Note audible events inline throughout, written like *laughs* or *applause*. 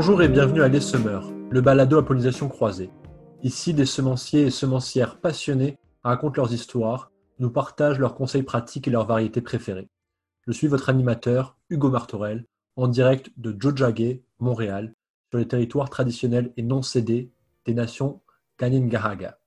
Bonjour et bienvenue à Les Semeurs, le balado à pollinisation croisée. Ici, des semenciers et semencières passionnés racontent leurs histoires, nous partagent leurs conseils pratiques et leurs variétés préférées. Je suis votre animateur, Hugo Martorel, en direct de Jojage, Montréal, sur les territoires traditionnels et non cédés des nations Kaningaraga.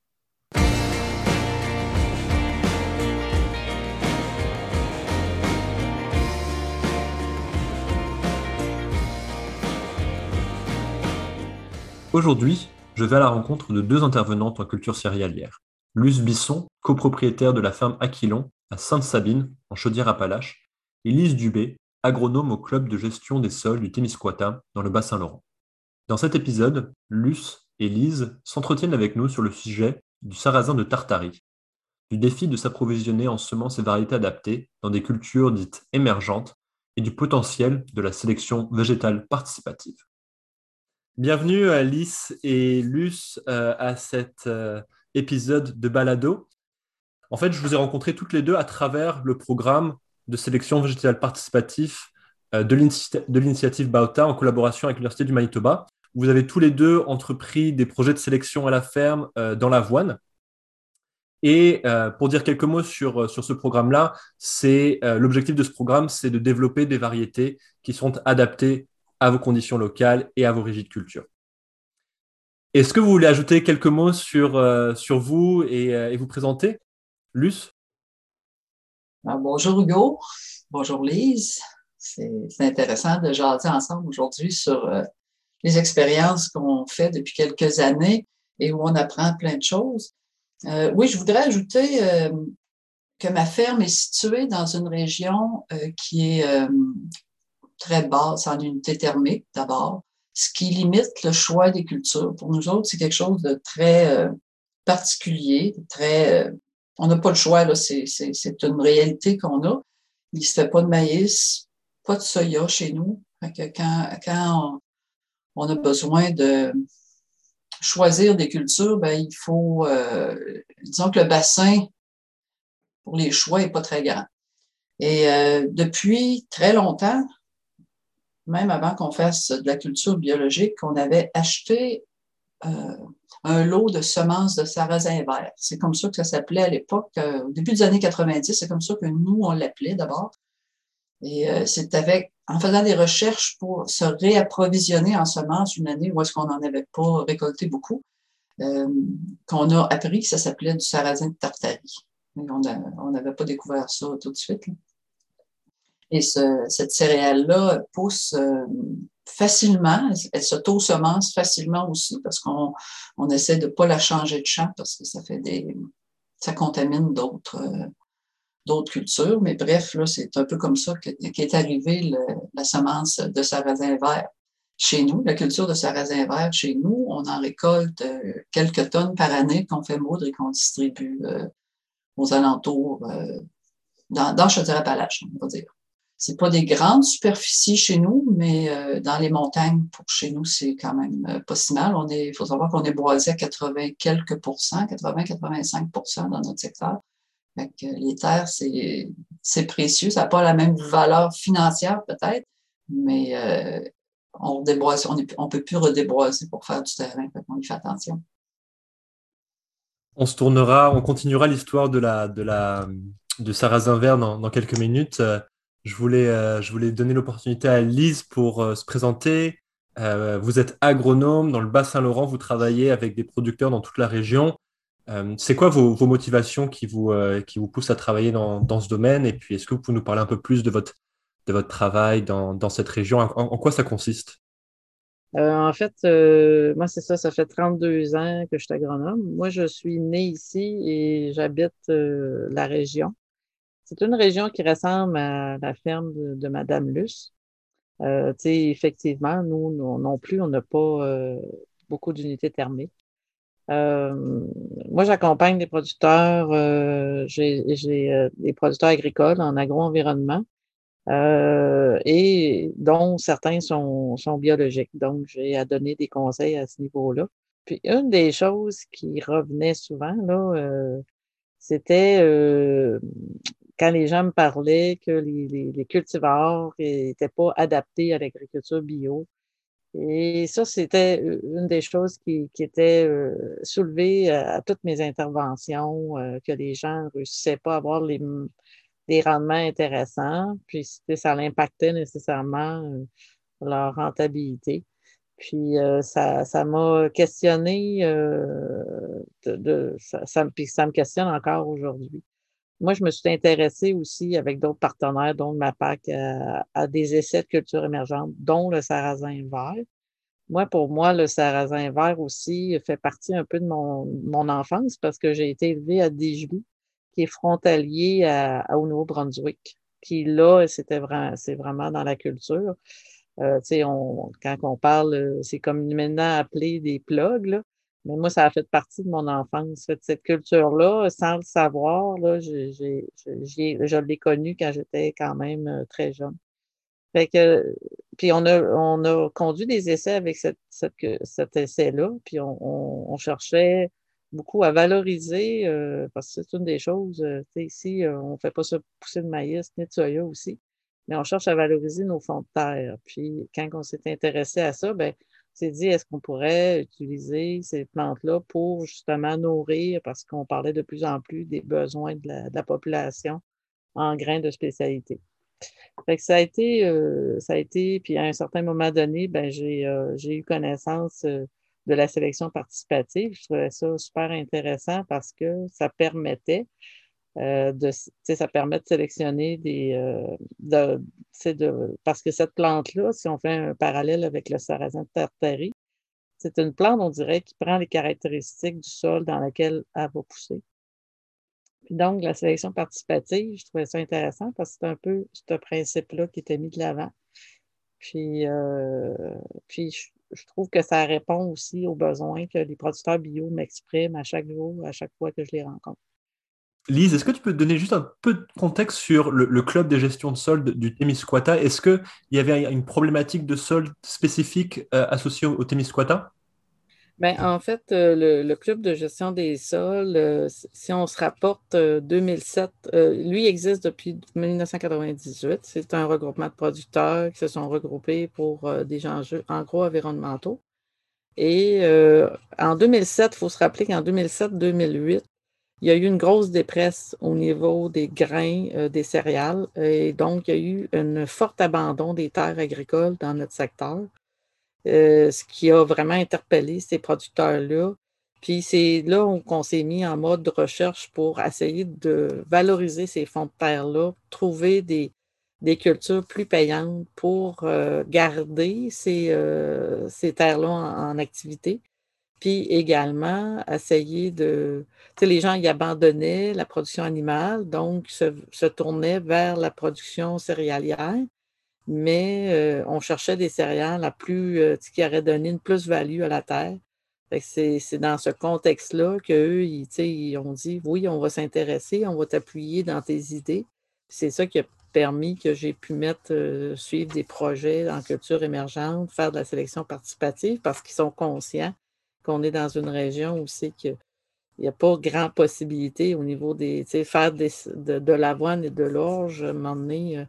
Aujourd'hui, je vais à la rencontre de deux intervenantes en culture céréalière. Luce Bisson, copropriétaire de la ferme Aquilon à Sainte-Sabine, en Chaudière-Appalaches, et Lise Dubé, agronome au club de gestion des sols du Témiscouata, dans le Bas-Saint-Laurent. Dans cet épisode, Luce et Lise s'entretiennent avec nous sur le sujet du sarrasin de Tartarie, du défi de s'approvisionner en semences et variétés adaptées dans des cultures dites émergentes et du potentiel de la sélection végétale participative. Bienvenue Alice et Luce euh, à cet euh, épisode de Balado. En fait, je vous ai rencontrés toutes les deux à travers le programme de sélection végétale participatif euh, de l'initiative Bauta en collaboration avec l'Université du Manitoba. Vous avez tous les deux entrepris des projets de sélection à la ferme dans l'avoine. Et pour dire quelques mots sur, sur ce programme-là, c'est l'objectif de ce programme, c'est de développer des variétés qui sont adaptées à vos conditions locales et à vos régies de culture. Est-ce que vous voulez ajouter quelques mots sur, euh, sur vous et, euh, vous présenter? Luce? Ah, Bonjour Hugo, bonjour Lise. C'est intéressant de jaser ensemble aujourd'hui sur euh, les expériences qu'on fait depuis quelques années et où on apprend plein de choses. oui, je voudrais ajouter que ma ferme est située dans une région qui est très basse en unité thermique d'abord, ce qui limite le choix des cultures. Pour nous autres, c'est quelque chose de très euh, particulier, très. Euh, on n'a pas le choix, là, c'est, une réalité qu'on a. Il ne se fait pas de maïs, pas de soya chez nous. quand, quand on, a besoin de choisir des cultures, ben, il faut, euh, disons que le bassin pour les choix n'est pas très grand. Et depuis très longtemps, même avant qu'on fasse de la culture biologique, on avait acheté euh, un lot de semences de sarrasin vert. C'est comme ça que ça s'appelait à l'époque. Euh, au début des années 90, c'est comme ça que nous, on l'appelait d'abord. Et euh, c'est avec, en faisant des recherches pour se réapprovisionner en semences une année où est-ce qu'on n'en avait pas récolté beaucoup, qu'on a appris que ça s'appelait du sarrasin de Tartarie. on n'avait pas découvert ça tout de suite. Et cette céréale-là pousse euh, facilement, elle s'auto-semence facilement aussi parce qu'on on essaie de ne pas la changer de champ parce que ça fait des, ça contamine d'autres, euh, d'autres cultures. Mais bref, là, c'est un peu comme ça qu'est arrivée la semence de sarrasin vert chez nous. La culture de sarrasin vert chez nous, on en récolte euh, quelques tonnes par année qu'on fait moudre et qu'on distribue aux alentours, dans, dans Chaudière-Appalaches, on va dire. C'est pas des grandes superficies chez nous, mais euh, dans les montagnes, pour chez nous, c'est quand même euh, pas si mal. On est, il faut savoir qu'on est boisé à 80 quelques pourcents, 80-85% dans notre secteur. Fait les terres, c'est, c'est précieux. Ça n'a pas la même valeur financière peut-être, mais euh, on déboise, on ne peut plus redéboiser pour faire du terrain. Fait on y fait attention. On se tournera, on continuera l'histoire de la, de la, de Sarrasin Vert dans, dans quelques minutes. Je voulais, euh, je voulais donner l'opportunité à Lise pour euh, se présenter. Euh, vous êtes agronome dans le Bas-Saint-Laurent, vous travaillez avec des producteurs dans toute la région. c'est quoi vos, motivations qui vous, qui vous poussent à travailler dans, dans ce domaine? Et puis, est-ce que vous pouvez nous parler un peu plus de votre, de votre travail dans, dans cette région? En, en, quoi ça consiste? En fait, moi, c'est ça, ça fait 32 ans que je suis agronome. Moi, je suis née ici et j'habite la région. C'est une région qui ressemble à la ferme de, Madame Luce. Euh, effectivement, nous non, plus, on n'a pas euh, beaucoup d'unités thermiques. Euh, moi, j'accompagne des producteurs, j'ai des producteurs agricoles en agro-environnement et dont certains sont, sont biologiques. Donc, j'ai à donner des conseils à ce niveau-là. Puis, une des choses qui revenait souvent, là, c'était quand les gens me parlaient que les, cultivars n'étaient pas adaptés à l'agriculture bio, Et ça, c'était une des choses qui, était euh, soulevée à, toutes mes interventions, euh, que les gens ne réussissaient pas à avoir des rendements intéressants, puis ça l'impactait nécessairement euh, leur rentabilité. Puis ça, m'a questionné, puis ça me questionne encore aujourd'hui. Moi, je me suis intéressée aussi avec d'autres partenaires, dont ma PAC, à, des essais de culture émergente, dont le sarrasin vert. Moi, pour moi, le sarrasin vert aussi fait partie un peu de mon, mon enfance parce que j'ai été élevée à Dijby, qui est frontalier à, au Nouveau-Brunswick. Puis là, c'était vraiment, c'est vraiment dans la culture. Euh, on, quand on parle, c'est comme maintenant appelé des plugs, là. Mais moi, ça a fait partie de mon enfance. cette culture-là, sans le savoir, là, je l'ai connue quand j'étais quand même euh, très jeune. Fait que, puis on a, on a conduit des essais avec cette, cette, cet essai-là, puis on, on, cherchait beaucoup à valoriser, euh, parce que c'est une des choses, euh, ici, on ne fait pas ça pousser de maïs ni de soya aussi, mais on cherche à valoriser nos fonds de terre. Puis quand on s'est intéressé à ça, ben s'est dit, est-ce qu'on pourrait utiliser ces plantes-là pour justement nourrir, parce qu'on parlait de plus en plus des besoins de la, population en grains de spécialité. Que ça a été, euh, ça a été, puis à un certain moment donné, ben, j'ai, euh, eu connaissance euh, de la sélection participative. Je trouvais ça super intéressant parce que ça permettait euh, ça permet de sélectionner des. Euh, parce que cette plante-là, si on fait un parallèle avec le sarrasin de Tartarie, c'est une plante, on dirait, qui prend les caractéristiques du sol dans lequel elle va pousser. Donc, la sélection participative, je trouvais ça intéressant parce que c'est un peu ce principe-là qui était mis de l'avant. Puis, euh, puis je, je, trouve que ça répond aussi aux besoins que les producteurs bio m'expriment à chaque jour, à chaque fois que je les rencontre. Lise, est-ce que tu peux donner juste un peu de contexte sur le, club de gestion de sol du Témiscouata? Est-ce qu'il y avait une problématique de sol spécifique euh, associée au, Témiscouata? Ben, en fait, euh, le, club de gestion des sols, euh, si on se rapporte 2007, lui existe depuis 1998. C'est un regroupement de producteurs qui se sont regroupés pour des enjeux environnementaux. Et en 2007, il faut se rappeler qu'en 2007-2008, il y a eu une grosse dépresse au niveau des grains, euh, des céréales, et donc il y a eu un fort abandon des terres agricoles dans notre secteur, euh, ce qui a vraiment interpellé ces producteurs-là. Puis c'est là qu'on s'est mis en mode de recherche pour essayer de valoriser ces fonds de terre-là, trouver des, des cultures plus payantes pour euh, garder ces, ces terres-là en, activité puis également essayer de... Tu sais, les gens y abandonnaient la production animale, donc se, tournaient vers la production céréalière, mais euh, on cherchait des céréales à plus, euh, qui auraient donné une plus-value à la terre. C'est dans ce contexte-là qu'eux, ils, ils ont dit, oui, on va s'intéresser, on va t'appuyer dans tes idées. C'est ça qui a permis que j'ai pu mettre, euh, suivre des projets en culture émergente, faire de la sélection participative parce qu'ils sont conscients qu'on est dans une région où c'est qu'il n'y a pas grand possibilité au niveau des. Tu faire de, l'avoine et de l'orge, à un euh,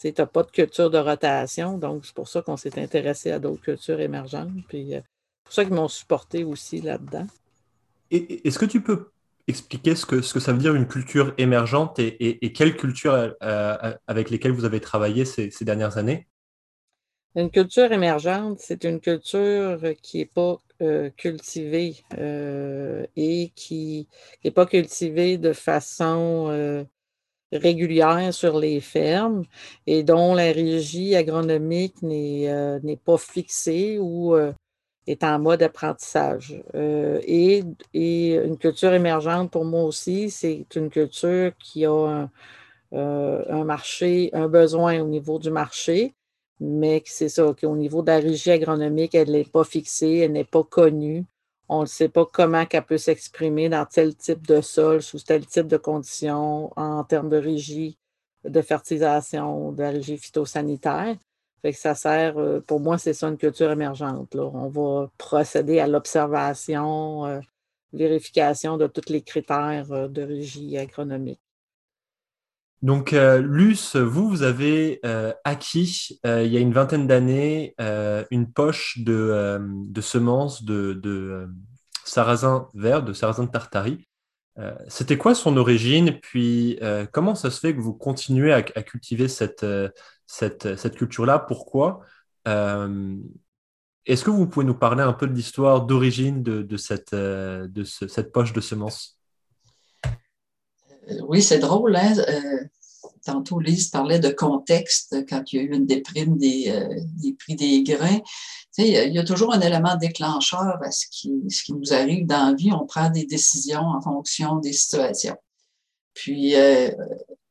tu n'as pas de culture de rotation. Donc, c'est pour ça qu'on s'est intéressé à d'autres cultures émergentes. Puis, c'est euh, pour ça qu'ils m'ont supporté aussi là-dedans. Est-ce que tu peux expliquer ce que, ce ça veut dire une culture émergente et, quelles cultures euh, avec lesquelles vous avez travaillé ces dernières années? Une culture émergente, c'est une culture qui n'est pas euh, cultivée euh, et qui n'est pas cultivée de façon euh, régulière sur les fermes et dont la régie agronomique n'est pas fixée ou est en mode apprentissage. Et, une culture émergente, pour moi aussi, c'est une culture qui a un marché, un besoin au niveau du marché mais c'est ça, qu'au niveau de la régie agronomique, elle n'est pas fixée, elle n'est pas connue. On ne sait pas comment elle peut s'exprimer dans tel type de sol, sous tel type de conditions, en termes de régie de fertilisation, de régie phytosanitaire. Ça sert, euh, pour moi, c'est ça une culture émergente. Là. On va procéder à l'observation, euh, vérification de tous les critères euh, de régie agronomique. Donc, euh, Luce, vous, vous avez euh, acquis euh, il y a une vingtaine d'années une poche de, semences de, sarrasin vert, de sarrasin de Tartarie. C'était quoi son origine? Puis, comment ça se fait que vous continuez à, cultiver cette, culture-là? Pourquoi? Est-ce que vous pouvez nous parler un peu de l'histoire d'origine de, cette, de cette poche de semences? Oui, c'est drôle. Hein? Euh, tantôt, Lise parlait de contexte quand il y a eu une déprime des, euh, des prix des grains. Tu sais, il y a toujours un élément déclencheur à ce qui, ce qui nous arrive dans la vie. On prend des décisions en fonction des situations. Puis, euh,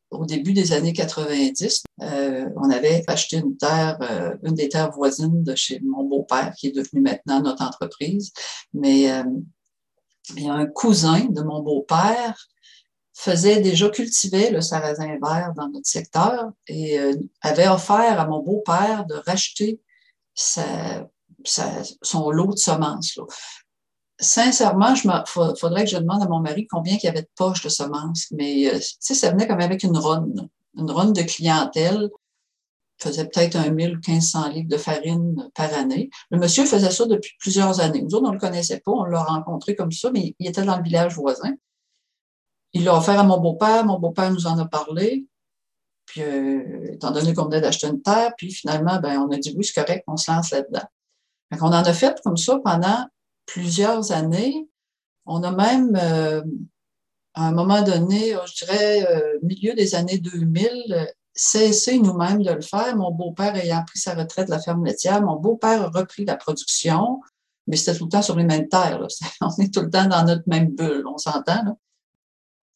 au début des années 90, on avait acheté une terre, une des terres voisines de chez mon beau-père, qui est devenu maintenant notre entreprise. Mais il y a un cousin de mon beau-père faisait déjà cultiver le sarrasin vert dans notre secteur et euh, avait offert à mon beau-père de racheter son lot de semences. Sincèrement, il faudrait que je demande à mon mari combien il y avait de poches de semences, mais euh, ça venait comme avec une ronde, une ronde de clientèle faisait peut-être un 1000 ou 1500 litres de farine par année. Le monsieur faisait ça depuis plusieurs années. Nous autres, on ne le connaissait pas, on l'a rencontré comme ça, mais il était dans le village voisin. Il l'a offert à mon beau-père. Mon beau-père nous en a parlé. Puis, euh, étant donné qu'on venait d'acheter une terre, puis finalement, ben, on a dit oui, c'est correct, on se lance là-dedans. on en a fait comme ça pendant plusieurs années. On a même, euh, à un moment donné, je dirais, euh, milieu des années 2000, cessé nous-mêmes de le faire. Mon beau-père ayant pris sa retraite de la ferme laitière, mon beau-père a repris la production, mais c'était tout le temps sur les mêmes terres. *laughs* On est tout le temps dans notre même bulle, on s'entend.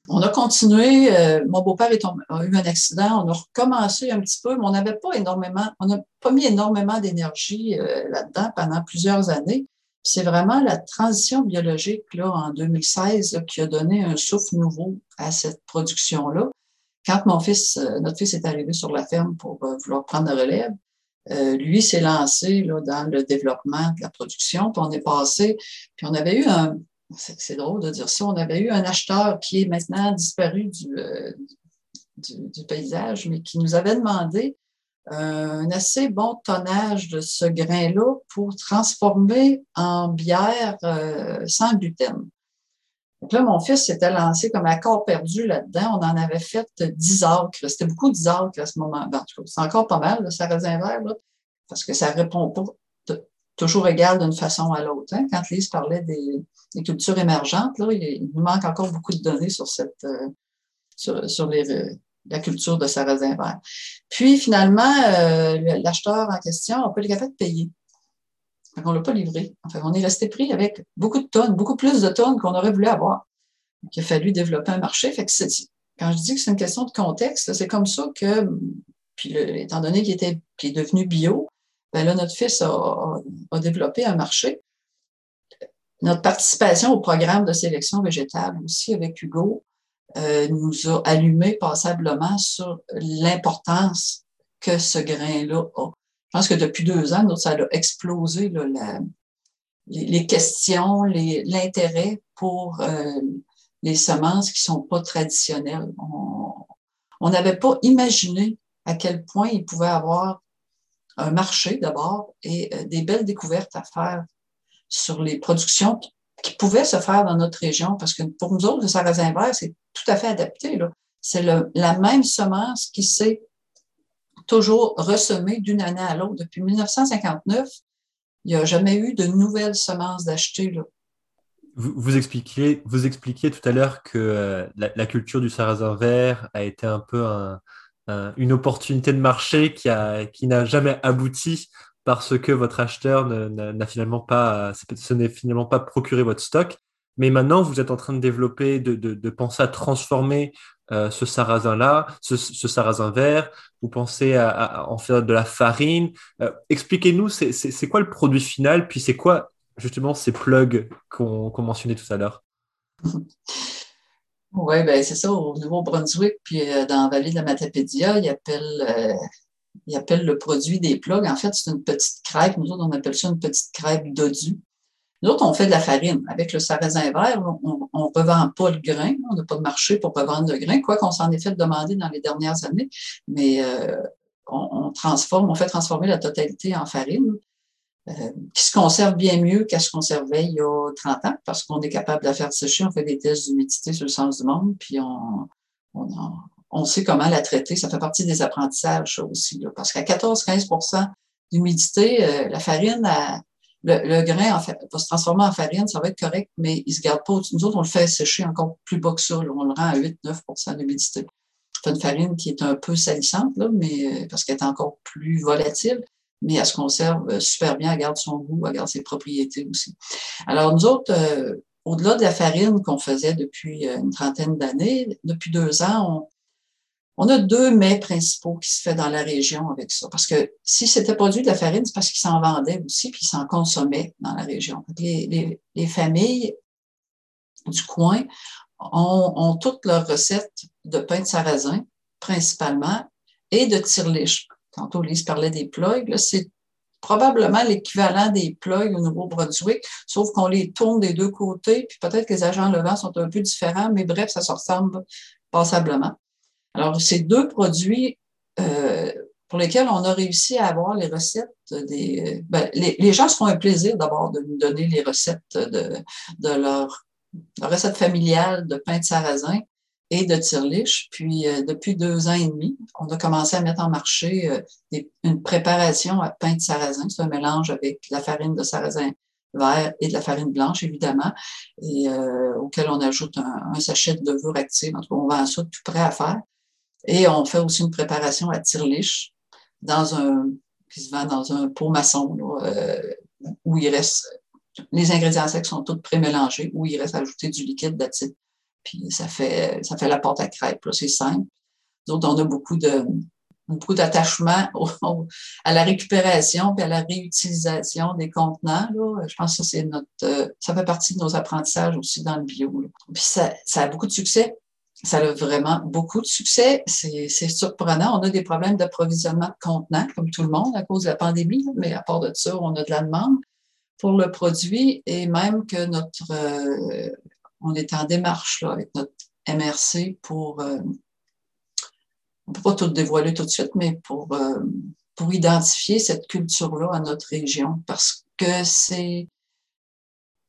On a continué. Euh, mon beau-père a eu un accident. On a recommencé un petit peu, mais on n'avait pas énormément, on n'a pas mis énormément d'énergie euh, là-dedans pendant plusieurs années. C'est vraiment la transition biologique là, en 2016 qui a donné un souffle nouveau à cette production-là. Quand mon fils, euh, notre fils est arrivé sur la ferme pour vouloir prendre la relève, lui s'est lancé là, dans le développement de la production. Puis on est passé, puis on avait eu un, c'est drôle de dire ça, on avait eu un acheteur qui est maintenant disparu euh, du, du, paysage, mais qui nous avait demandé un assez bon tonnage de ce grain-là pour transformer en bière euh, sans gluten. Donc là, mon fils s'était lancé comme accord perdu là-dedans. On en avait fait 10 acres. C'était beaucoup 10 acres à ce moment-là. C'est encore pas mal, ça raisin vert, là, parce que ça répond pas toujours égal d'une façon à l'autre. Hein. Quand Lise parlait des, cultures émergentes, là, il, nous manque encore beaucoup de données sur cette euh, sur, les, euh, la culture de sarrasin vert. Puis finalement, euh, l'acheteur en question n'a pas été capable de payer. on ne l'a pas livré. Enfin, on est resté pris avec beaucoup de tonnes, beaucoup plus de tonnes qu'on aurait voulu avoir. il a fallu développer un marché. Fait que quand je dis que c'est une question de contexte, c'est comme ça que, puis étant donné qu'il était, qu'il est devenu bio, ben là, notre fils a, développé un marché. Notre participation au programme de sélection végétale aussi avec Hugo euh, nous a allumé passablement sur l'importance que ce grain-là a. Je pense que depuis deux ans, ça a explosé les, questions, l'intérêt pour euh, les semences qui sont pas traditionnelles. On n'avait pas imaginé à quel point il pouvait avoir un marché d'abord et euh, des belles découvertes à faire sur les productions qui, pouvaient se faire dans notre région, parce que pour nous autres, le sarrasin vert, c'est tout à fait adapté. C'est la même semence qui s'est toujours ressemée d'une année à l'autre. Depuis 1959, il n'y a jamais eu de nouvelles semences d'achetées. Vous, vous, expliquiez, vous expliquiez tout à l'heure que euh, la, la, culture du sarrasin vert a été un peu un, euh, une opportunité de marché qui a qui n'a jamais abouti parce que votre acheteur n'a finalement pas ce n'est finalement pas procuré votre stock. Mais maintenant, vous êtes en train de développer, de, de, de penser à transformer euh, ce sarrasin-là, ce, ce, sarrasin vert. Vous pensez à, à, en faire de la farine. Euh, Expliquez-nous, c'est quoi le produit final, puis c'est quoi justement ces plugs qu'on qu mentionnait tout à l'heure? *laughs* Oui, ben c'est ça, au Nouveau-Brunswick, puis euh, dans la vallée de la Matapédia, ils appellent, euh, ils appellent le produit des plugs. En fait, c'est une petite crêpe. Nous autres, on appelle ça une petite crêpe dodue. Nous autres, on fait de la farine. Avec le sarrasin vert, on ne revend pas le grain. On n'a pas de marché pour revendre le grain, quoi qu'on s'en ait fait demander dans les dernières années. Mais euh, on, transforme, on fait transformer la totalité en farine, qui se conserve bien mieux qu'à ce qu'on servait il y a 30 ans, parce qu'on est capable de la faire sécher. On fait des tests d'humidité sur le sens du monde, puis on, on, on, sait comment la traiter. Ça fait partie des apprentissages aussi. Là, parce qu'à 14-15% d'humidité, euh, la farine, a, le, grain en fait, va se transformer en farine, ça va être correct, mais il se garde pas. Nous autres, on le fait sécher encore plus bas que ça. On le rend à 8-9% d'humidité. C'est une farine qui est un peu salissante, là, mais euh, parce qu'elle est encore plus volatile, mais elle se conserve euh, super bien, elle garde son goût, elle garde ses propriétés aussi. Alors, nous autres, euh, au-delà de la farine qu'on faisait depuis une trentaine d'années, depuis deux ans, on, on a deux mets principaux qui se fait dans la région avec ça. Parce que si c'était produit de la farine, c'est parce qu'ils s'en vendaient aussi, puis ils s'en consommaient dans la région. Les, les, familles du coin ont, toutes leurs recettes de pain de sarrasin, principalement, et de tirliche. Tantôt, Lise parlait des plugs. C'est probablement l'équivalent des plugs au Nouveau-Brunswick, sauf qu'on les tourne des deux côtés, puis peut-être que les agents levants sont un peu différents, mais bref, ça se ressemble passablement. Alors, ces deux produits euh, pour lesquels on a réussi à avoir les recettes des. Ben, les, gens se font un plaisir d'abord de nous donner les recettes de, de leur, recette familiale de pain de sarrasin et de tirliche. Puis, euh, depuis deux ans et demi, on a commencé à mettre en marché euh, une préparation à pain de sarrasin. C'est un mélange avec la farine de sarrasin vert et de la farine blanche, évidemment, et auquel on ajoute un, sachet de levure active. En tout cas, on vend ça tout prêt à faire. Et on fait aussi une préparation à tire-liche dans un, qui se vend dans un pot maçon, euh, où il reste, les ingrédients secs sont tous pré-mélangés, où il reste ajouté du liquide d'acide. Puis ça fait, ça fait la porte à crêpes, c'est simple. D'autres, on a beaucoup de, beaucoup d'attachement *laughs* à la récupération et à la réutilisation des contenants. Là. Je pense que ça, notre, euh, ça fait partie de nos apprentissages aussi dans le bio. Puis ça, ça a beaucoup de succès ça a vraiment beaucoup de succès. C'est surprenant. On a des problèmes d'approvisionnement de contenants, comme tout le monde, à cause de la pandémie, mais à part de ça, on a de la demande pour le produit et même que notre, euh, on est en démarche là, avec notre MRC pour, euh, on ne peut pas tout dévoiler tout de suite, mais pour, euh, pour identifier cette culture-là à notre région parce que c'est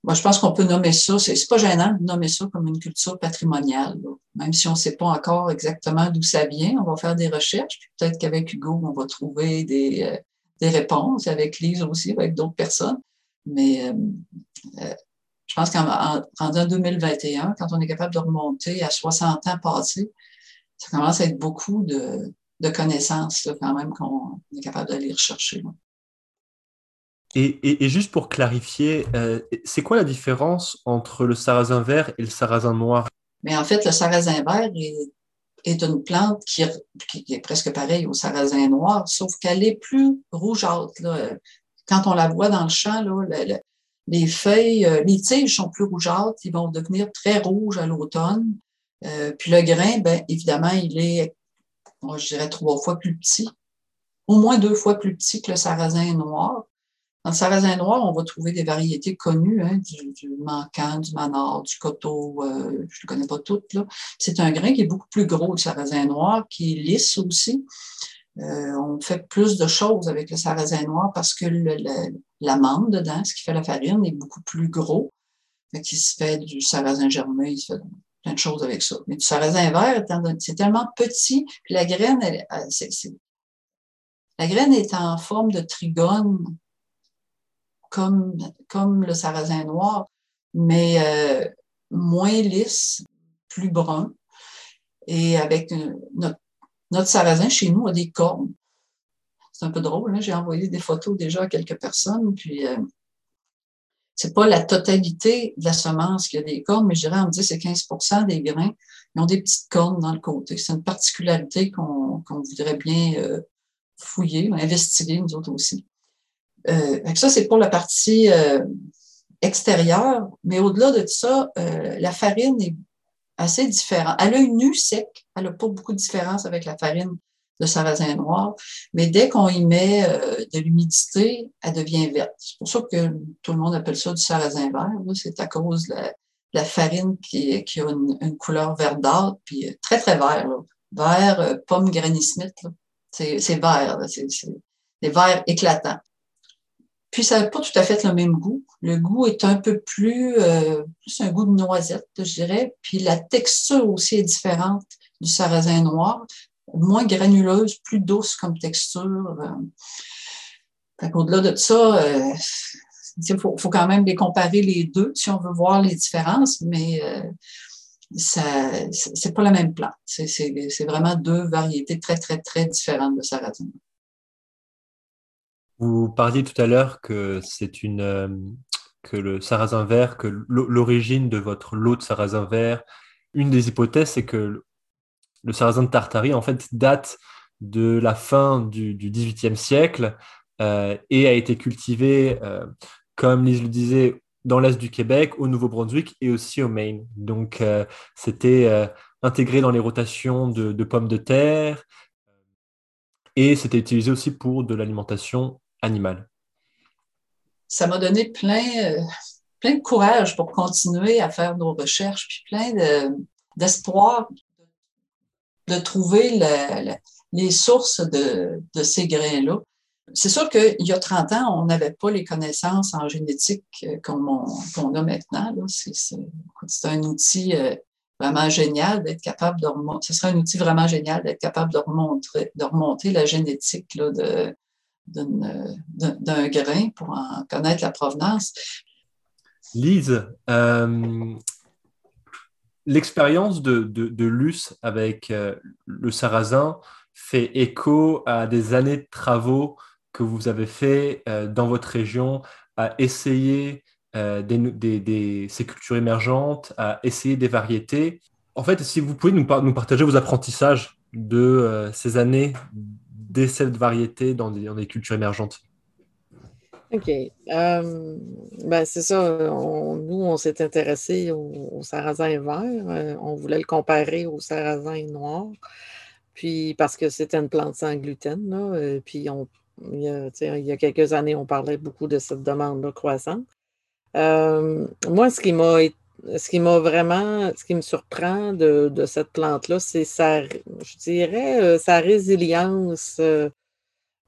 moi, je pense qu'on peut nommer ça, c'est pas gênant de nommer ça comme une culture patrimoniale, même si on ne sait pas encore exactement d'où ça vient. On va faire des recherches, puis peut-être qu'avec Hugo, on va trouver des, euh, des réponses, avec Lise aussi, avec d'autres personnes. Mais pense qu'en en, 2021, quand on est capable de remonter à 60 ans passés, ça commence à être beaucoup de, de connaissances là, quand même qu'on est capable d'aller rechercher. Là. Et, juste pour clarifier, euh, c'est quoi la différence entre le sarrasin vert et le sarrasin noir? Mais en fait, le sarrasin vert est, une plante qui, est presque pareille au sarrasin noir, sauf qu'elle est plus rougeâtre. Quand on la voit dans le champ, les feuilles, euh, les tiges sont plus rougeâtres, ils vont devenir très rouges à l'automne. Euh, puis le grain, ben, évidemment, il est, je dirais, trois fois plus petit, au moins deux fois plus petit que le sarrasin noir. Dans le sarrasin noir, on va trouver des variétés connues, hein, du, du du manard, du coteau, euh, je ne connais pas toutes. C'est un grain qui est beaucoup plus gros, le sarrasin noir, qui est lisse aussi. Euh, on fait plus de choses avec le sarrasin noir parce que l'amande dedans, ce qui fait la farine, est beaucoup plus gros. Fait qu'il se fait du sarrasin germé, il se fait plein de choses avec ça. Mais du sarrasin vert, c'est tellement petit, puis la graine, elle, la graine est en forme de trigone comme, comme le sarrasin noir, mais euh, moins lisse, plus brun. Et avec euh, notre, notre sarrasin chez nous a des cornes. C'est un peu drôle, hein? j'ai envoyé des photos déjà à quelques personnes, puis euh, c'est pas la totalité de la semence qui a des cornes, mais je dirais, me dit c'est 15% des grains qui ont des petites cornes dans le côté. C'est une particularité qu'on voudrait bien euh, fouiller, investiguer, nous autres aussi. Euh, ça, c'est pour la partie extérieure, mais au-delà de ça, la farine est assez différente. Elle a une nu sec, elle n'a pas beaucoup de différence avec la farine de sarrasin noir. Mais dès qu'on y met euh, de l'humidité, elle devient verte. C'est pour ça que tout le monde appelle ça du sarrasin vert. C'est à cause de la, farine qui, a une, couleur verdâtre, puis euh, très, très vert. Vert, euh, pomme Granny Smith. C'est vert. C'est des verts éclatants. Puis ça n'a pas tout à fait le même goût. Le goût est un peu plus, euh, plus un goût de noisette, je dirais. Puis la texture aussi est différente du sarrasin noir, moins granuleuse, plus douce comme texture. Euh. Au-delà de ça, euh, il faut, quand même les comparer les deux si on veut voir les différences, mais euh, ça c'est pas la même plante. C'est vraiment deux variétés très, très, très différentes de sarrasin. Vous parliez tout à l'heure que c'est une euh, que le sarrasin vert, que l'origine de votre lot de sarrasin vert, une des hypothèses, c'est que le sarrasin de Tartarie, en fait, date de la fin du, XVIIIe siècle euh, et a été cultivé, euh, comme Lise le disait, dans l'est du Québec, au Nouveau-Brunswick et aussi au Maine. Donc, c'était intégré dans les rotations de, de, pommes de terre et c'était utilisé aussi pour de l'alimentation animale. Ça m'a donné plein, euh, plein de courage pour continuer à faire nos recherches, puis plein d'espoir de, trouver les sources de, ces grains-là. C'est sûr qu'il y a 30 ans, on n'avait pas les connaissances en génétique euh, qu'on a maintenant. C'est un outil euh, vraiment génial d'être capable de remonter. Ce serait de remonter, de la génétique d'un grain pour en connaître la provenance. Lise, euh, l'expérience de, de, Luce avec euh, le sarrasin fait écho à des années de travaux que vous avez fait euh, dans votre région à essayer des, des, ces cultures émergentes, à essayer des variétés. En fait, si vous pouvez nous, nous partager vos apprentissages de ces années d'essais de variétés dans des, cultures émergentes? OK. Euh, ben c'est ça. nous, on s'est intéressé au, sarrasin vert. Euh, on voulait le comparer au sarrasin noir. Puis, parce que c'était une plante sans gluten. Euh, puis, il, y a, quelques années, on parlait beaucoup de cette demande-là croissante. moi, ce qui m'a été ce qui m'a vraiment, ce qui me surprend de, cette plante-là, c'est sa, euh, résilience. Euh,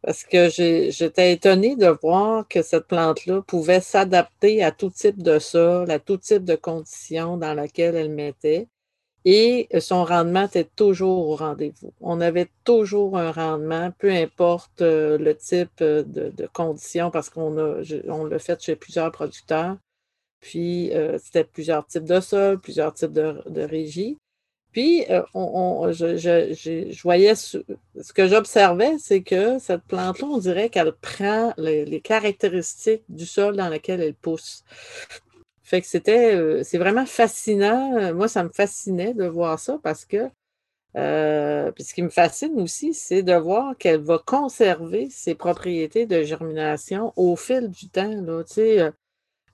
parce que j'étais étonnée de voir que cette plante-là pouvait s'adapter à tout type de sol, à tout type de conditions dans lesquelles elle mettait. Et son rendement était toujours au rendez-vous. On avait toujours un rendement, peu importe euh, le type de, conditions, parce qu'on on l'a fait chez plusieurs producteurs. Puis, euh, c'était plusieurs types de sols, plusieurs types de, de régies. Puis, euh, on, je, je, voyais, ce, que j'observais, c'est que cette plante-là, on dirait qu'elle prend les, caractéristiques du sol dans lequel elle pousse. Fait que c'était, euh, c'est vraiment fascinant. Moi, ça me fascinait de voir ça parce que, puis ce qui me fascine aussi, c'est de voir qu'elle va conserver ses propriétés de germination au fil du temps. Là,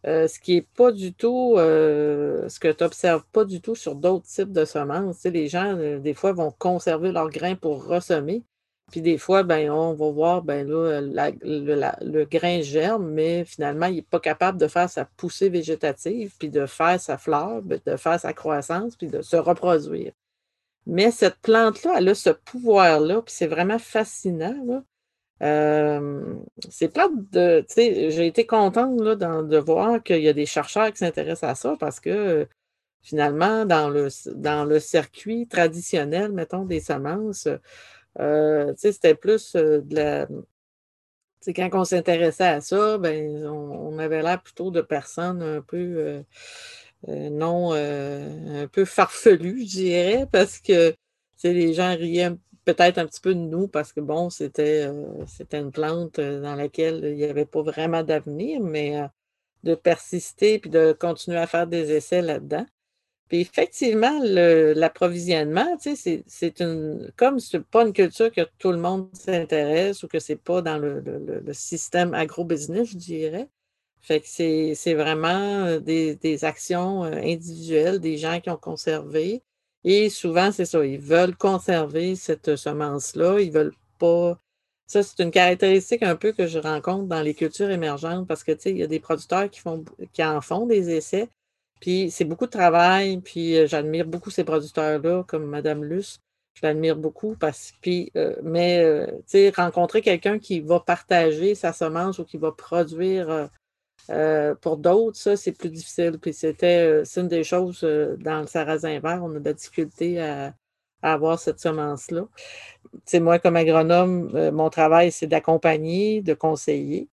euh, ce qui n'est pas du tout, euh, ce que tu n'observes pas du tout sur d'autres types de semences. les gens, euh, des fois, vont conserver leurs grains pour ressemer. Puis des fois, ben, on va voir, ben là, le grain germe, mais finalement, il n'est pas capable de faire sa poussée végétative, puis de faire sa fleur, ben, de faire sa croissance, puis de se reproduire. Mais cette plante-là, elle a ce pouvoir-là, puis c'est vraiment fascinant. C'est plate de. J'ai été contente là, de voir qu'il y a des chercheurs qui s'intéressent à ça parce que finalement, dans le, dans le circuit traditionnel, mettons, des semences, euh, c'était plus de la. quand on s'intéressait à ça, ben, on, avait l'air plutôt de personnes un peu. Euh, euh, non, un peu farfelues, je dirais, parce que les gens riaient peut-être un petit peu de nous parce que, bon, c'était euh, une plante euh, dans laquelle il n'y avait pas vraiment d'avenir, mais euh, de persister puis de continuer à faire des essais là-dedans. Puis effectivement, l'approvisionnement, tu sais, c'est une. Comme ce n'est pas une culture que tout le monde s'intéresse ou que ce n'est pas dans le, le, système agro-business, je dirais. Fait que c'est vraiment des, des, actions individuelles, des gens qui ont conservé, Et souvent, c'est ça, ils veulent conserver cette semence-là. Ils veulent pas. Ça, c'est une caractéristique un peu que je rencontre dans les cultures émergentes parce que, tu sais, il y a des producteurs qui, font, qui en font des essais. Puis c'est beaucoup de travail. Puis euh, j'admire beaucoup ces producteurs-là, comme Madame Luce. Je l'admire beaucoup parce puis, euh, mais euh, tu sais, rencontrer quelqu'un qui va partager sa semence ou qui va produire euh, pour d'autres, ça, c'est plus difficile. Puis c'était euh, c'est une des choses euh, dans le sarrasin vert, on a de la difficulté à, avoir cette semence-là. C'est moi, comme agronome, mon travail, c'est d'accompagner, de conseiller.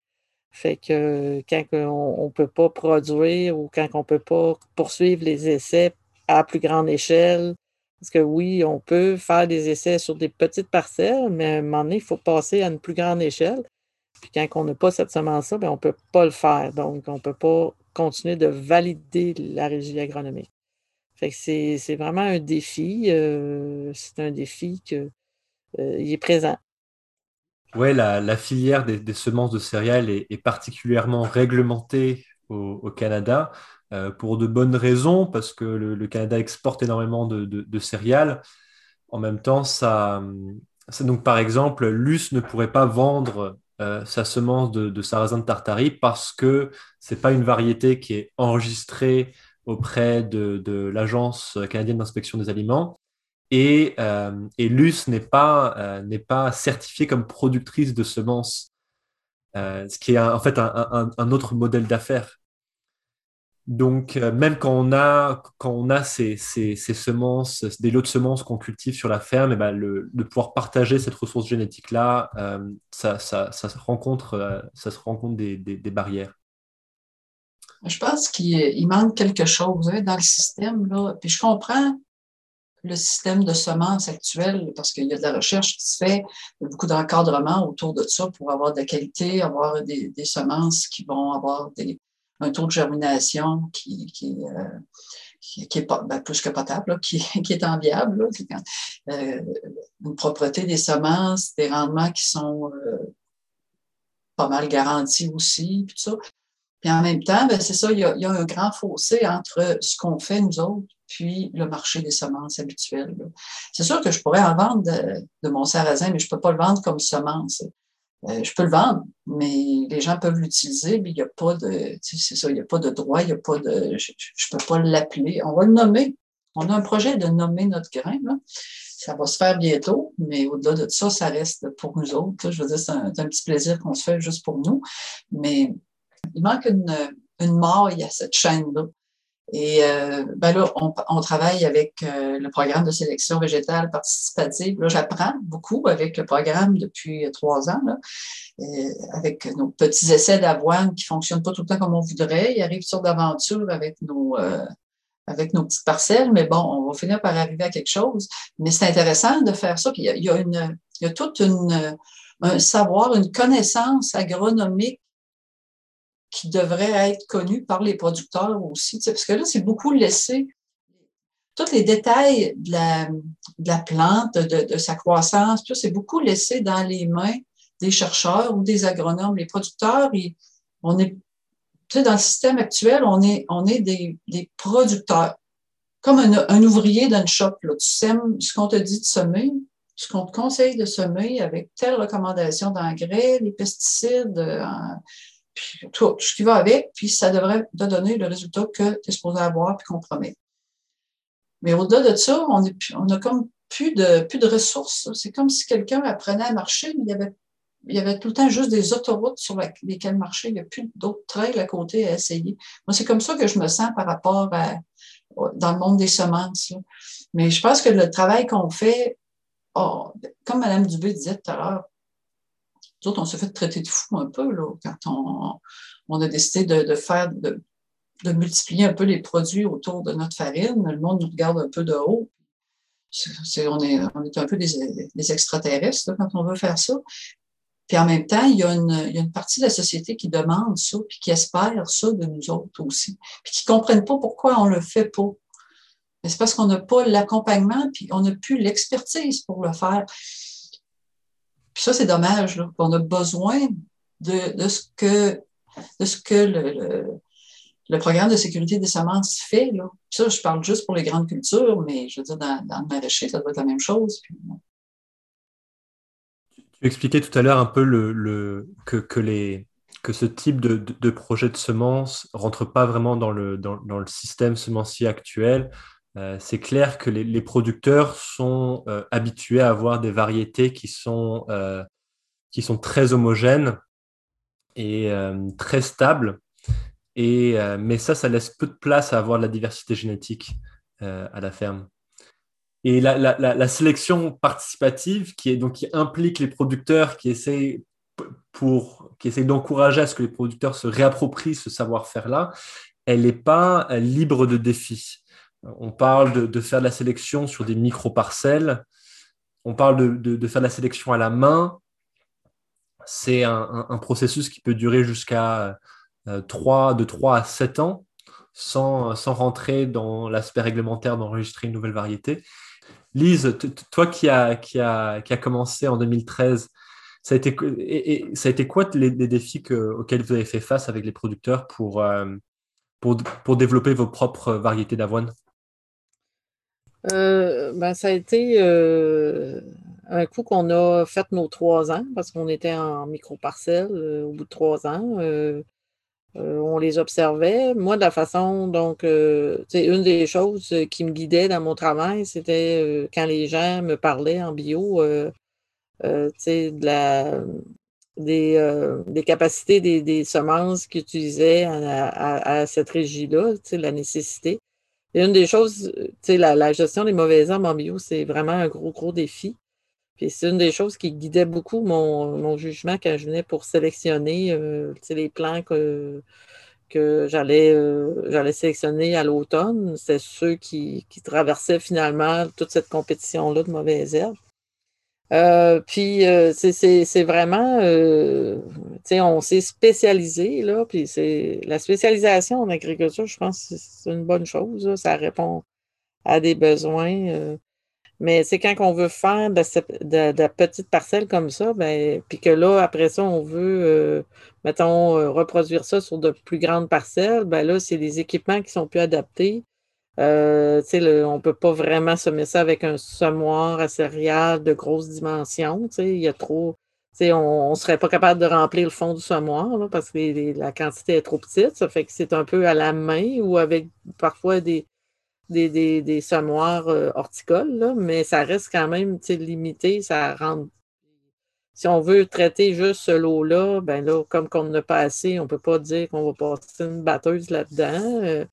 Fait que quand on ne peut pas produire ou quand on ne peut pas poursuivre les essais à plus grande échelle, parce que oui, on peut faire des essais sur des petites parcelles, mais à un moment donné, il faut passer à une plus grande échelle. Puis quand on n'a pas cette semence-là, ben, on ne peut pas le faire. Donc, on ne peut pas continuer de valider la régie agronomique. Fait c'est vraiment un défi. Euh, c'est un défi qui euh, est présent. Oui, la, filière des, semences de céréales est, particulièrement réglementée au, Canada euh, pour de bonnes raisons, parce que le, Canada exporte énormément de, céréales. En même temps, ça, donc par exemple, l'US ne pourrait pas vendre euh, sa semence de, sarrasin de Tartarie parce que ce n'est pas une variété qui est enregistrée auprès de, l'Agence canadienne d'inspection des aliments. Et, euh, l'US n'est pas, euh, n'est pas certifiée comme productrice de semences, ce qui est en fait un autre modèle d'affaires. Donc, euh, même quand on a, quand on a ces, ces, semences, des lots de semences qu'on cultive sur la ferme, ben le, de pouvoir partager cette ressource génétique-là, euh, ça, ça, se rencontre, euh, ça se rencontre des, des, barrières. Je pense qu'il manque quelque chose hein, dans le système. Là. Puis je comprends le système de semences actuel parce qu'il y a de la recherche qui se fait, il y a beaucoup d'encadrement autour de ça pour avoir de la qualité, avoir des semences qui vont avoir des, un taux de germination qui, qui, euh, qui, est pas, ben, plus que potable, qui, *laughs* qui, est enviable. Euh, une propreté des semences, des rendements qui sont euh, pas mal garantis aussi, puis ça. Puis en même temps, ben, c'est ça, il y, a, il y, a, un grand fossé entre ce qu'on fait, nous autres, puis le marché des semences habituelles. C'est sûr que je pourrais en vendre de, de mon sarrasin, mais je ne peux pas le vendre comme semence. Euh, je peux le vendre, mais les gens peuvent l'utiliser, mais il n'y a pas de, c'est ça, il n'y a pas de droit, il n'y a pas de, je ne peux pas l'appeler. On va le nommer. On a un projet de nommer notre grain. Ça va se faire bientôt, mais au-delà de ça, ça reste pour nous autres. Je veux dire, c'est un, petit plaisir qu'on se fait juste pour nous. Mais il manque une, une maille à cette chaîne-là. Et euh, ben là, on, on, travaille avec euh, le programme de sélection végétale participative. Là, j'apprends beaucoup avec le programme depuis trois ans, là, avec nos petits essais d'avoine qui fonctionnent pas tout le temps comme on voudrait. Ils arrivent sur d'aventure avec nos euh, avec nos petites parcelles, mais bon, on va finir par arriver à quelque chose. Mais c'est intéressant de faire ça. Il y a, il y a une, il y a toute une un savoir, une connaissance agronomique qui devrait être connu par les producteurs aussi. parce que là, c'est beaucoup laissé tous les détails de la, plante, de, sa croissance, c'est beaucoup laissé dans les mains des chercheurs ou des agronomes. Les producteurs, on est, dans le système actuel, on est, on est des, producteurs. Comme un, ouvrier d'une shop, là. tu sèmes ce qu'on te dit de semer, ce qu'on te conseille de semer avec telle recommandation d'engrais, les pesticides, euh, tout, ce qui va avec, puis ça devrait te donner le résultat que tu es supposé avoir puis qu'on promet. Mais au-delà de ça, on, est, on a comme plus de, plus de ressources. C'est comme si quelqu'un apprenait à marcher, mais il y avait il y avait tout le temps juste des autoroutes sur lesquelles marcher. Il n'y a plus d'autres trails à côté à essayer. Moi, c'est comme ça que je me sens par rapport à, dans le monde des semences. Mais je pense que le travail qu'on fait, oh, comme Mme Dubé disait tout à l'heure, nous on s'est fait traiter de fou un peu là, quand on, a décidé de, faire, de, multiplier un peu les produits autour de notre farine. Le monde nous regarde un peu de haut. on, est, on est un peu des, extraterrestres quand on veut faire ça. Puis en même temps, il y, a une, partie de la société qui demande ça, puis qui espère ça de nous autres aussi, puis qui ne comprennent pas pourquoi on ne le fait pas. c'est parce qu'on n'a pas l'accompagnement, puis on n'a plus l'expertise pour le faire. Puis ça, c'est dommage, qu'on a besoin de, de, ce que, de ce que le, le programme de sécurité des semences fait. Là. Ça, je parle juste pour les grandes cultures, mais je veux dire, dans, le maraîcher, ça doit être la même chose. Tu expliquais tout à l'heure un peu le, que, les, que ce type de, projet de semences ne rentre pas vraiment dans le, dans, le système semencier actuel. Euh, c'est clair que les, producteurs sont euh, habitués à avoir des variétés qui sont, euh, qui sont très homogènes et très stables et, mais ça, ça laisse peu de place à avoir de la diversité génétique à la ferme. Et la, sélection participative, qui, est, donc, qui implique les producteurs qui essaient, pour, qui essaient d'encourager à ce que les producteurs se réapproprient ce savoir-faire-là, elle n'est pas libre de défis. On parle de, de, faire de la sélection sur des micro-parcelles, on parle de, de, de, faire de la sélection à la main. C'est un, processus qui peut durer jusqu'à 3, euh, de 3 à 7 ans sans, rentrer dans l'aspect réglementaire d'enregistrer une nouvelle variété. Lise, toi qui as commencé en 2013, ça a été, quoi les, défis auxquels vous avez fait face avec les producteurs pour, euh, développer vos propres variétés d'avoine? Euh, ben, Ça a été un coup qu'on a fait nos trois ans parce qu'on était en micro-parcelle au bout de trois ans. Euh, on les observait. Moi, de la façon, donc, euh, une des choses qui me guidait dans mon travail, c'était euh, quand les gens me parlaient en bio, de la, des, capacités des, semences qu'ils utilisaient à, cette régie-là, la nécessité. Une des choses, la, la gestion des mauvaises herbes en bio, c'est vraiment un gros, gros défi c'est une des choses qui guidait beaucoup mon, jugement quand je venais pour sélectionner euh, les plants que, euh, j'allais sélectionner à l'automne. C'est ceux qui, traversaient finalement toute cette compétition-là de mauvaises herbes. Euh, puis c'est vraiment, on s'est spécialisé, là, puis c'est la spécialisation en agriculture, je pense que c'est une bonne chose. ça répond à des besoins. Mais c'est quand on veut faire de, de, petites parcelles comme ça, ben, puis que là, après ça, on veut, euh, mettons, euh, reproduire ça sur de plus grandes parcelles, ben là, c'est des équipements qui sont plus adaptés. Euh, on ne peut pas vraiment semer ça avec un semoir à céréales de grosse dimension. Il y a trop. On ne serait pas capable de remplir le fond du semoir parce que la quantité est trop petite. Ça fait que c'est un peu à la main ou avec parfois des, des, des, semoirs euh, horticoles, mais ça reste quand même limité. Ça. Si on veut traiter juste ce lot-là, ben là, comme qu'on n'a pas assez, on ne peut pas dire qu'on va passer une batteuse là-dedans. Euh,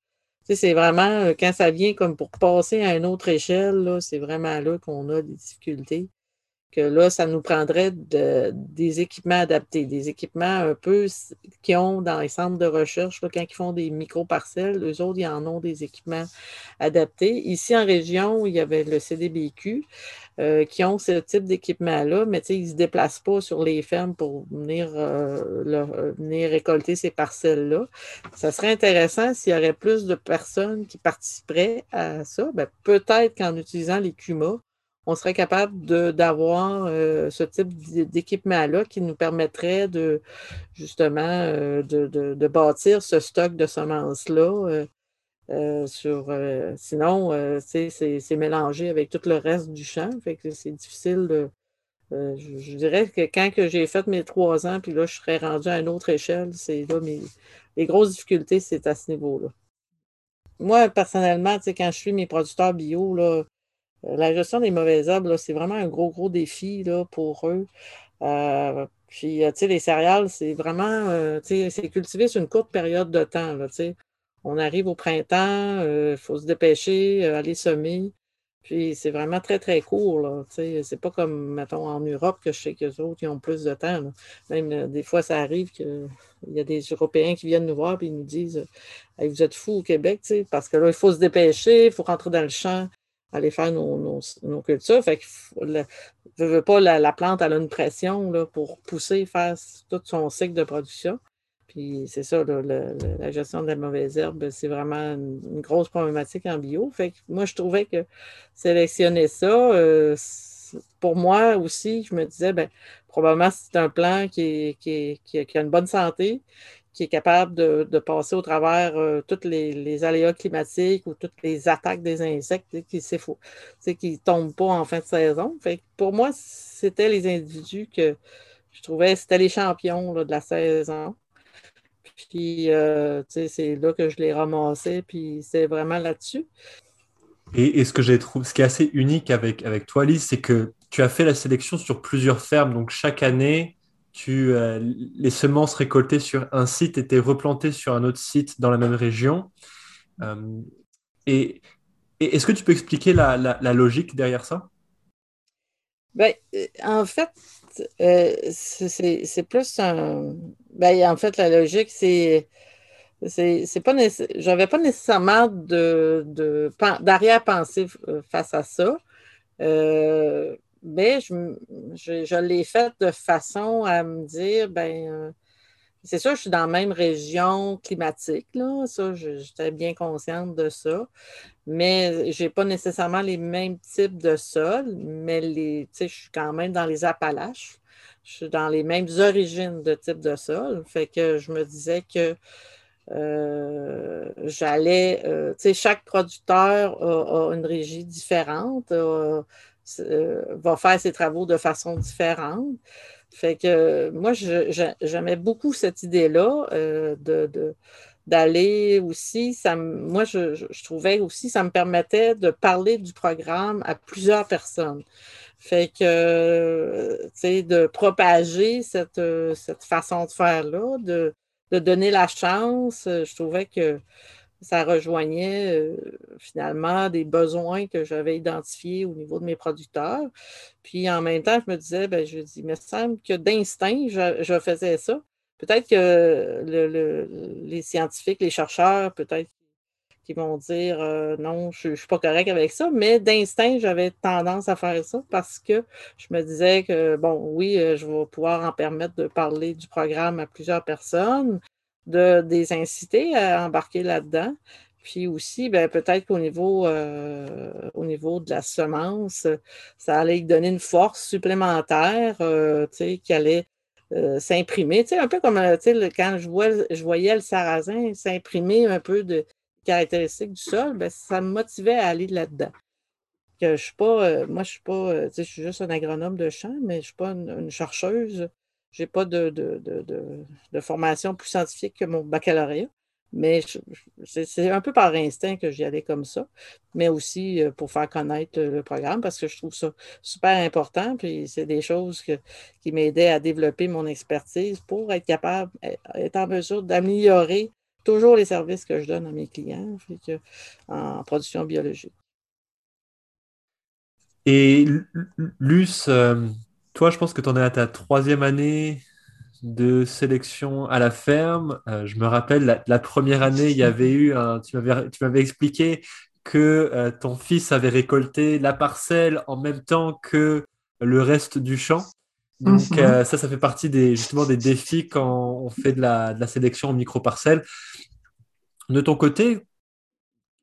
c'est vraiment, euh, quand ça vient comme pour passer à une autre échelle, c'est vraiment là qu'on a des difficultés que là, ça nous prendrait des équipements adaptés, des équipements un peu qui ont dans les centres de recherche, quand ils font des micro-parcelles, eux autres, ils en ont des équipements adaptés. Ici, en région, il y avait le CDBQ euh, qui ont ce type d'équipement-là, mais ils ne se déplacent pas sur les fermes pour venir, euh, euh, venir récolter ces parcelles-là. Ça serait intéressant s'il y aurait plus de personnes qui participeraient à ça. Ben, peut-être qu'en utilisant les CUMA, on serait capable d'avoir ce type d'équipement-là qui nous permettrait de justement euh, de, bâtir ce stock de semences-là. Euh, sur, sinon, c'est mélangé avec tout le reste du champ. C'est difficile. Je, dirais que quand que j'ai fait mes trois ans, puis là, je serais rendu à une autre échelle, c'est là les grosses difficultés, c'est à ce niveau-là. Moi, personnellement, quand je suis mes producteurs bio, là, euh, la gestion des mauvaises herbes, c'est vraiment un gros, gros défi pour eux. Euh, puis, euh, les céréales, c'est vraiment, c'est cultivé sur une courte période de temps. On arrive au printemps, il faut se dépêcher, aller semer. Puis, c'est vraiment très, très court, là. C'est pas comme, mettons, en Europe, que je sais qu'eux autres, ils ont plus de temps, Même, des fois, ça arrive qu'il y a des Européens qui viennent nous voir et nous disent Vous êtes fous au Québec, parce que là, il faut se dépêcher, il faut rentrer dans le champ aller faire nos, cultures. Fait que je veux pas, la, plante, elle a une pression pour pousser, faire tout son cycle de production. Puis c'est ça, la gestion de la mauvaise herbe, c'est vraiment une, grosse problématique en bio. Fait que moi, je trouvais que sélectionner ça, euh, pour moi aussi, je me disais, ben, probablement c'est un plant qui, a une bonne santé, qui est capable de, passer au travers euh, tous les, aléas climatiques ou toutes les attaques des insectes qui ne tombent pas en fin de saison. Fait pour moi, c'était les individus que je trouvais, c'était les champions de la saison. Puis, euh, c'est là que je l'ai ramassé, puis c'est vraiment là-dessus. Et, ce que j'ai trouvé, ce qui est assez unique avec, avec toi, Lise, c'est que tu as fait la sélection sur plusieurs fermes. Donc, chaque année, tu, euh, les semences récoltées sur un site étaient replantées sur un autre site dans la même région. Euh, et, est-ce que tu peux expliquer la, logique derrière ça? Ben, euh, en fait, c'est plus un. Ben, en fait, la logique, c'est. C'est pas j'avais pas nécessairement d'arrière-pensée face à ça mais je, je, l'ai fait de façon à me dire, ben, euh, c'est sûr, je suis dans la même région climatique, là, ça, j'étais bien consciente de ça, mais je n'ai pas nécessairement les mêmes types de sols, mais les, je suis quand même dans les Appalaches, je suis dans les mêmes origines de type de sol, fait que je me disais que euh, j'allais, euh, tu sais, chaque producteur a, une régie différente, euh, va faire ses travaux de façon différente. Fait que moi, j'aimais beaucoup cette idée-là euh, de, d'aller aussi, ça, moi, je, trouvais aussi, ça me permettait de parler du programme à plusieurs personnes. Fait que, tu sais, de propager cette, cette façon de faire-là, de, de, donner la chance, je trouvais que ça rejoignait finalement des besoins que j'avais identifiés au niveau de mes producteurs. Puis en même temps, je me disais, ben, je dis, il me semble que d'instinct, je, faisais ça. Peut-être que les scientifiques, les chercheurs, peut-être qui vont dire non, je ne suis pas correct avec ça, mais d'instinct, j'avais tendance à faire ça parce que je me disais que, bon, oui, je vais pouvoir en permettre de parler du programme à plusieurs personnes, de les inciter à embarquer là-dedans. Puis aussi, ben, peut-être qu'au niveau, euh, au niveau de la semence, ça allait donner une force supplémentaire euh, qui allait euh, s'imprimer. Un peu comme quand je, vois, je voyais le sarrasin s'imprimer un peu de caractéristiques du sol, ben, ça me motivait à aller là-dedans. Que je suis pas, moi, je suis pas, je suis juste un agronome de champ, mais je ne suis pas une chercheuse je n'ai pas de, de, formation plus scientifique que mon baccalauréat, mais c'est un peu par instinct que j'y allais comme ça, mais aussi euh, pour faire connaître le programme parce que je trouve ça super important. Puis c'est des choses qui m'aidaient à développer mon expertise pour être capable, eh, être en mesure d'améliorer toujours les services que je donne à mes clients en production biologique. Et Luce, euh, toi, je pense que tu en es à ta troisième année de sélection à la ferme. Euh, je me rappelle, la, première année, il y avait eu un, tu m'avais expliqué que euh, ton fils avait récolté la parcelle en même temps que le reste du champ. Donc mhm. euh, ça, ça fait partie des, justement des défis quand on fait de la, de la sélection en micro-parcelles. De ton côté,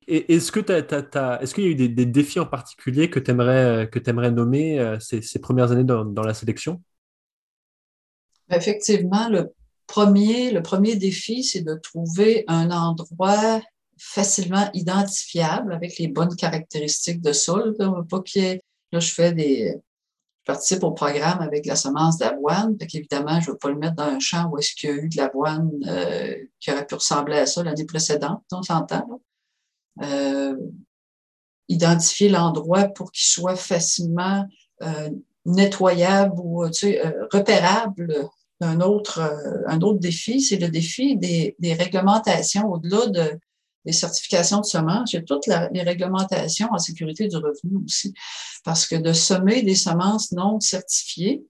est-ce que est-ce qu'il y a eu des, défis en particulier que tu aimerais, que aimerais nommer euh, ces, premières années dans, la sélection? Effectivement, le premier, le premier défi, c'est de trouver un endroit facilement identifiable avec les bonnes caractéristiques de sol. Pas là, je fais des, je participe au programme avec la semence d'avoine. Évidemment, je ne veux pas le mettre dans un champ où est-ce qu'il y a eu de l'avoine euh, qui aurait pu ressembler à ça l'année précédente, on s'entend. Euh, identifier l'endroit pour qu'il soit facilement euh, nettoyable ou tu sais, euh, repérable. Un autre, un autre défi, c'est le défi des, des réglementations au-delà de, des certifications de semences. Il y a toutes les réglementations en sécurité du revenu aussi. Parce que de semer des semences non certifiées,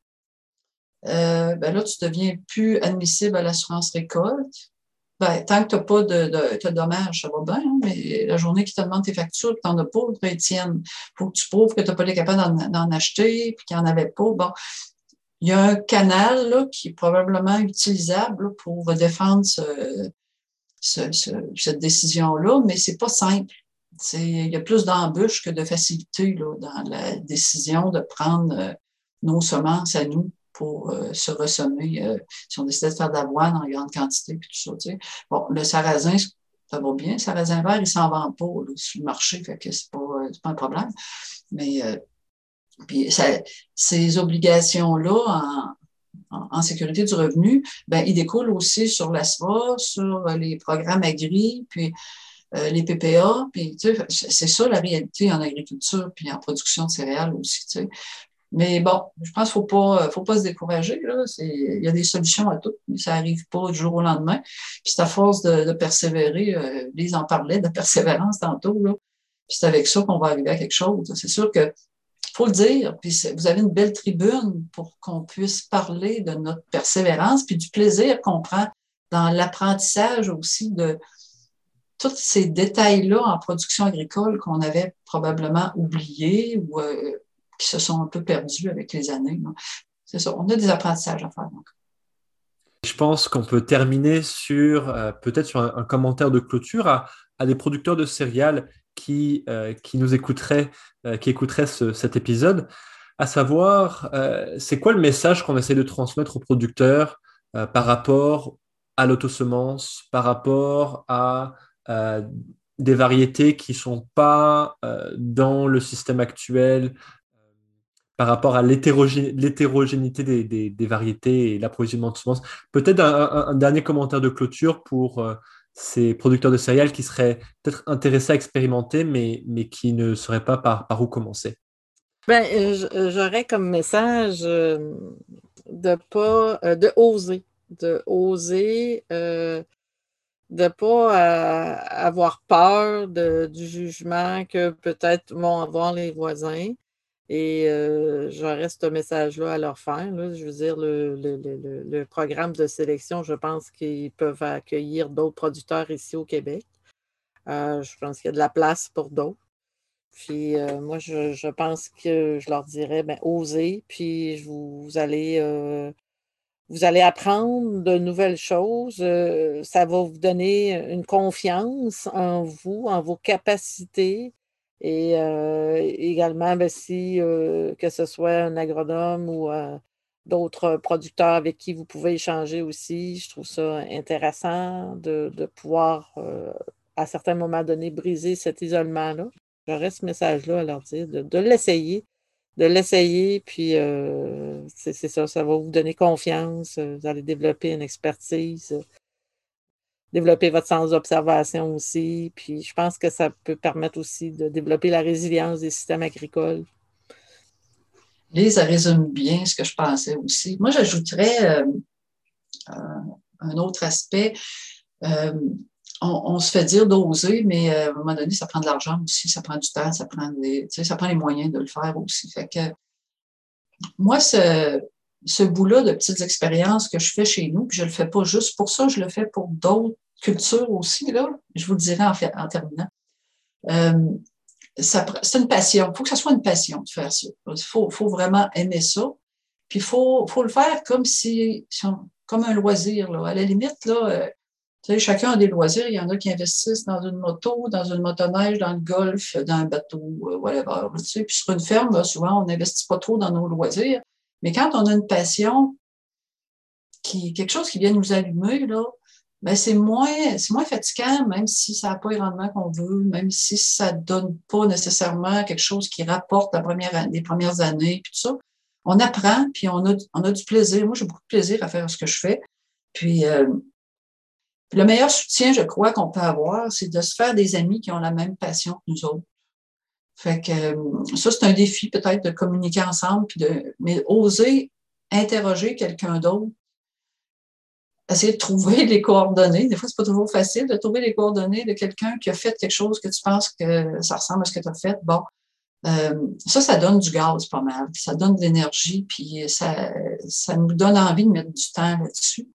euh, ben là, tu deviens plus admissible à l'assurance récolte. Ben, tant que tu n'as pas de, de dommage, ça va bien, hein, mais la journée qui te demande tes factures, tu n'en as pas, ben, tiennent. Il faut que tu prouves que tu n'as pas été capable d'en acheter, puis qu'il n'y en avait pas. Bon, il y a un canal là, qui est probablement utilisable pour défendre ce, ce, cette décision-là, mais c'est pas simple. Il y a plus d'embûches que de facilité là, dans la décision de prendre euh, nos semences à nous pour euh, se ressemer euh, si on décidait de faire de en grande quantité puis tout ça. Bon, le sarrasin, ça va bien. Le sarrasin vert, il s'en vend pas sur le marché, fait que c'est pas, pas un problème. Mais puis ces obligations-là en, en, sécurité du revenu, ben, ils découlent aussi sur l'ASVA, sur les programmes agri, puis euh, les PPA. Puis, c'est ça la réalité en agriculture, puis en production de céréales aussi. Tu sais. Mais bon, je pense qu'il ne faut pas, faut pas se décourager. Il y a des solutions à tout, mais ça n'arrive pas du jour au lendemain. Puis c'est à force de, de persévérer, euh, Lise en parlait de persévérance tantôt. Là. Puis c'est avec ça qu'on va arriver à quelque chose. C'est sûr que faut le dire, puis vous avez une belle tribune pour qu'on puisse parler de notre persévérance, puis du plaisir qu'on prend dans l'apprentissage aussi de tous ces détails-là en production agricole qu'on avait probablement oubliés ou euh, qui se sont un peu perdus avec les années. C'est ça, on a des apprentissages à faire. Je pense qu'on peut terminer sur euh, peut-être sur un, commentaire de clôture à, des producteurs de céréales qui, euh, qui nous écouterait, euh, qui écouterait cet épisode, à savoir, c'est quoi le message qu'on essaie de transmettre aux producteurs par rapport à l'autosemence, par rapport à des variétés qui ne sont pas dans le système actuel, par rapport à l'hétérogénéité des, variétés et l'approvisionnement de semences. Peut-être un, dernier commentaire de clôture pour ces producteurs de céréales qui seraient peut-être intéressés à expérimenter, mais, mais qui ne sauraient pas par, où commencer? Ben, euh, euh, j'aurais comme message euh, de pas de oser, de oser, de pas avoir peur du jugement que peut-être vont avoir les voisins. Et euh, j'aurais ce message-là à leur faire. Je veux dire, le, programme de sélection, je pense qu'ils peuvent accueillir d'autres producteurs ici au Québec. Euh, je pense qu'il y a de la place pour d'autres. Puis euh, moi, je, pense que je leur dirais, ben, osez, puis vous, allez, vous allez apprendre de nouvelles choses. ça va vous donner une confiance en vous, en vos capacités. Et euh, également, ben, si euh, que ce soit un agronome ou euh, d'autres producteurs avec qui vous pouvez échanger aussi, je trouve ça intéressant de, pouvoir, à certains moments donnés, briser cet isolement-là. J'aurais ce message-là à leur dire, de, l'essayer, de l'essayer, puis c'est ça, ça va vous donner confiance, vous allez développer une expertise développer votre sens d'observation aussi. Puis je pense que ça peut permettre aussi de développer la résilience des systèmes agricoles. Lise, ça résume bien ce que je pensais aussi. Moi, j'ajouterais euh, un autre aspect. Euh, on, se fait dire d'oser, mais euh, à un moment donné, ça prend de l'argent aussi, ça prend du temps, ça prend, des, ça prend les moyens de le faire aussi. Fait que moi, ce, ce bout-là de petites expériences que je fais chez nous, puis je ne le fais pas juste pour ça, je le fais pour d'autres culture aussi, là, je vous le dirai en, fait, en terminant. Euh, c'est une passion. Il faut que ça soit une passion de faire ça. Il faut, faut vraiment aimer ça. Puis il faut, faut le faire comme si, comme un loisir. Là. À la limite, là, euh, sais, chacun a des loisirs. Il y en a qui investissent dans une moto, dans une motoneige, dans le golf, dans un bateau, euh, whatever. Tu sais. Puis sur une ferme, souvent, on n'investit pas trop dans nos loisirs. Mais quand on a une passion, qui, quelque chose qui vient nous allumer, là, c'est moins, fatigant, même si ça n'a pas le rendement qu'on veut, même si ça ne donne pas nécessairement quelque chose qui rapporte la première, les premières années, puis tout ça. On apprend, puis on a, on a du plaisir. Moi, j'ai beaucoup de plaisir à faire ce que je fais. Puis, euh, le meilleur soutien, je crois, qu'on peut avoir, c'est de se faire des amis qui ont la même passion que nous autres. Fait que euh, ça, c'est un défi peut-être de communiquer ensemble, puis de, mais oser interroger quelqu'un d'autre essayer de trouver *laughs* les coordonnées. Des fois, c'est pas toujours facile de trouver les coordonnées de quelqu'un qui a fait quelque chose que tu penses que ça ressemble à ce que tu as fait. Bon, euh, ça, ça donne du gaz pas mal. Ça donne de l'énergie, puis ça, ça nous donne envie de mettre du temps là-dessus.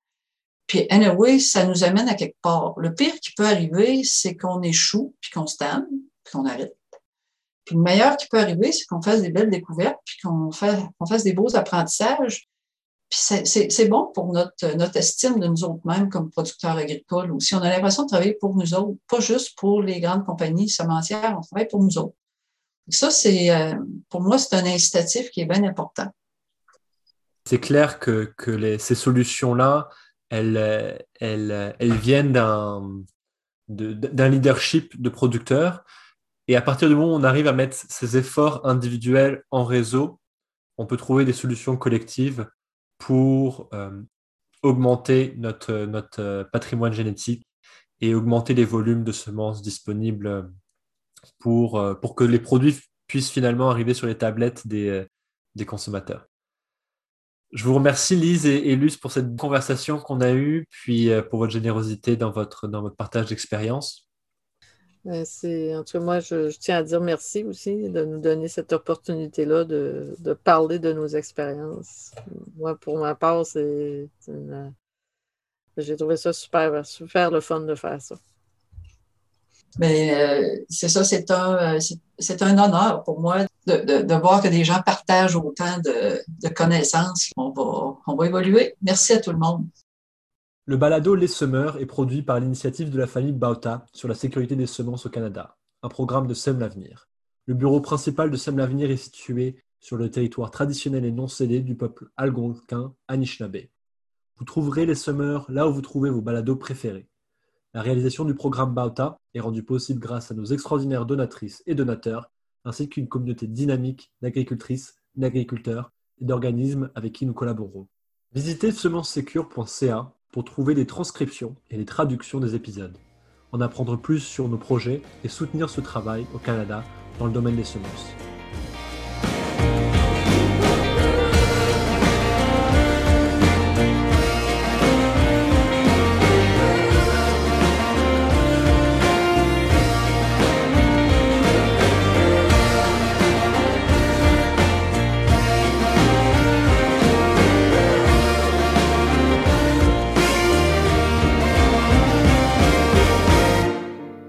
Puis, anyway, ça nous amène à quelque part. Le pire qui peut arriver, c'est qu'on échoue, puis qu'on se tanne, puis qu'on arrête. Puis le meilleur qui peut arriver, c'est qu'on fasse des belles découvertes, puis qu'on qu'on fasse des beaux apprentissages, puis c'est bon pour notre, notre estime de nous autres mêmes comme producteurs agricoles aussi. On a l'impression de travailler pour nous autres, pas juste pour les grandes compagnies semencières, on travaille pour nous autres. Ça, c'est euh, pour moi, c'est un incitatif qui est bien important. c'est clair que, que ces solutions-là, elles, elles, elles viennent d'un leadership de producteurs. Et à partir du moment où on arrive à mettre ces efforts individuels en réseau, on peut trouver des solutions collectives pour euh, augmenter notre, euh, patrimoine génétique et augmenter les volumes de semences disponibles pour, euh, pour que les produits puissent finalement arriver sur les tablettes des, des consommateurs. Je vous remercie Lise et, Luce pour cette conversation qu'on a eue, puis pour votre générosité dans votre, dans votre partage d'expérience. Euh, en tout cas, moi, je, tiens à dire merci aussi de nous donner cette opportunité-là de, parler de nos expériences. Moi, pour ma part, c'est j'ai trouvé ça super, super le fun de faire ça. Mais euh, c'est ça, c'est un, c'est un honneur pour moi de, voir que des gens partagent autant de, de connaissances. On va, on va évoluer. Merci à tout le monde. Le balado Les Semeurs est produit par l'initiative de la famille Bauta sur la sécurité des semences au Canada, un programme de Sème l'Avenir. Le bureau principal de Sème l'Avenir est situé sur le territoire traditionnel et non cédé du peuple algonquin Anishinaabe. Vous trouverez les semeurs là où vous trouvez vos balados préférés. La réalisation du programme Bauta est rendue possible grâce à nos extraordinaires donatrices et donateurs, ainsi qu'une communauté dynamique d'agricultrices, d'agriculteurs et d'organismes avec qui nous collaborons. Visitez semence-secure.ca pour trouver les transcriptions et les traductions des épisodes, en apprendre plus sur nos projets et soutenir ce travail au Canada dans le domaine des semences.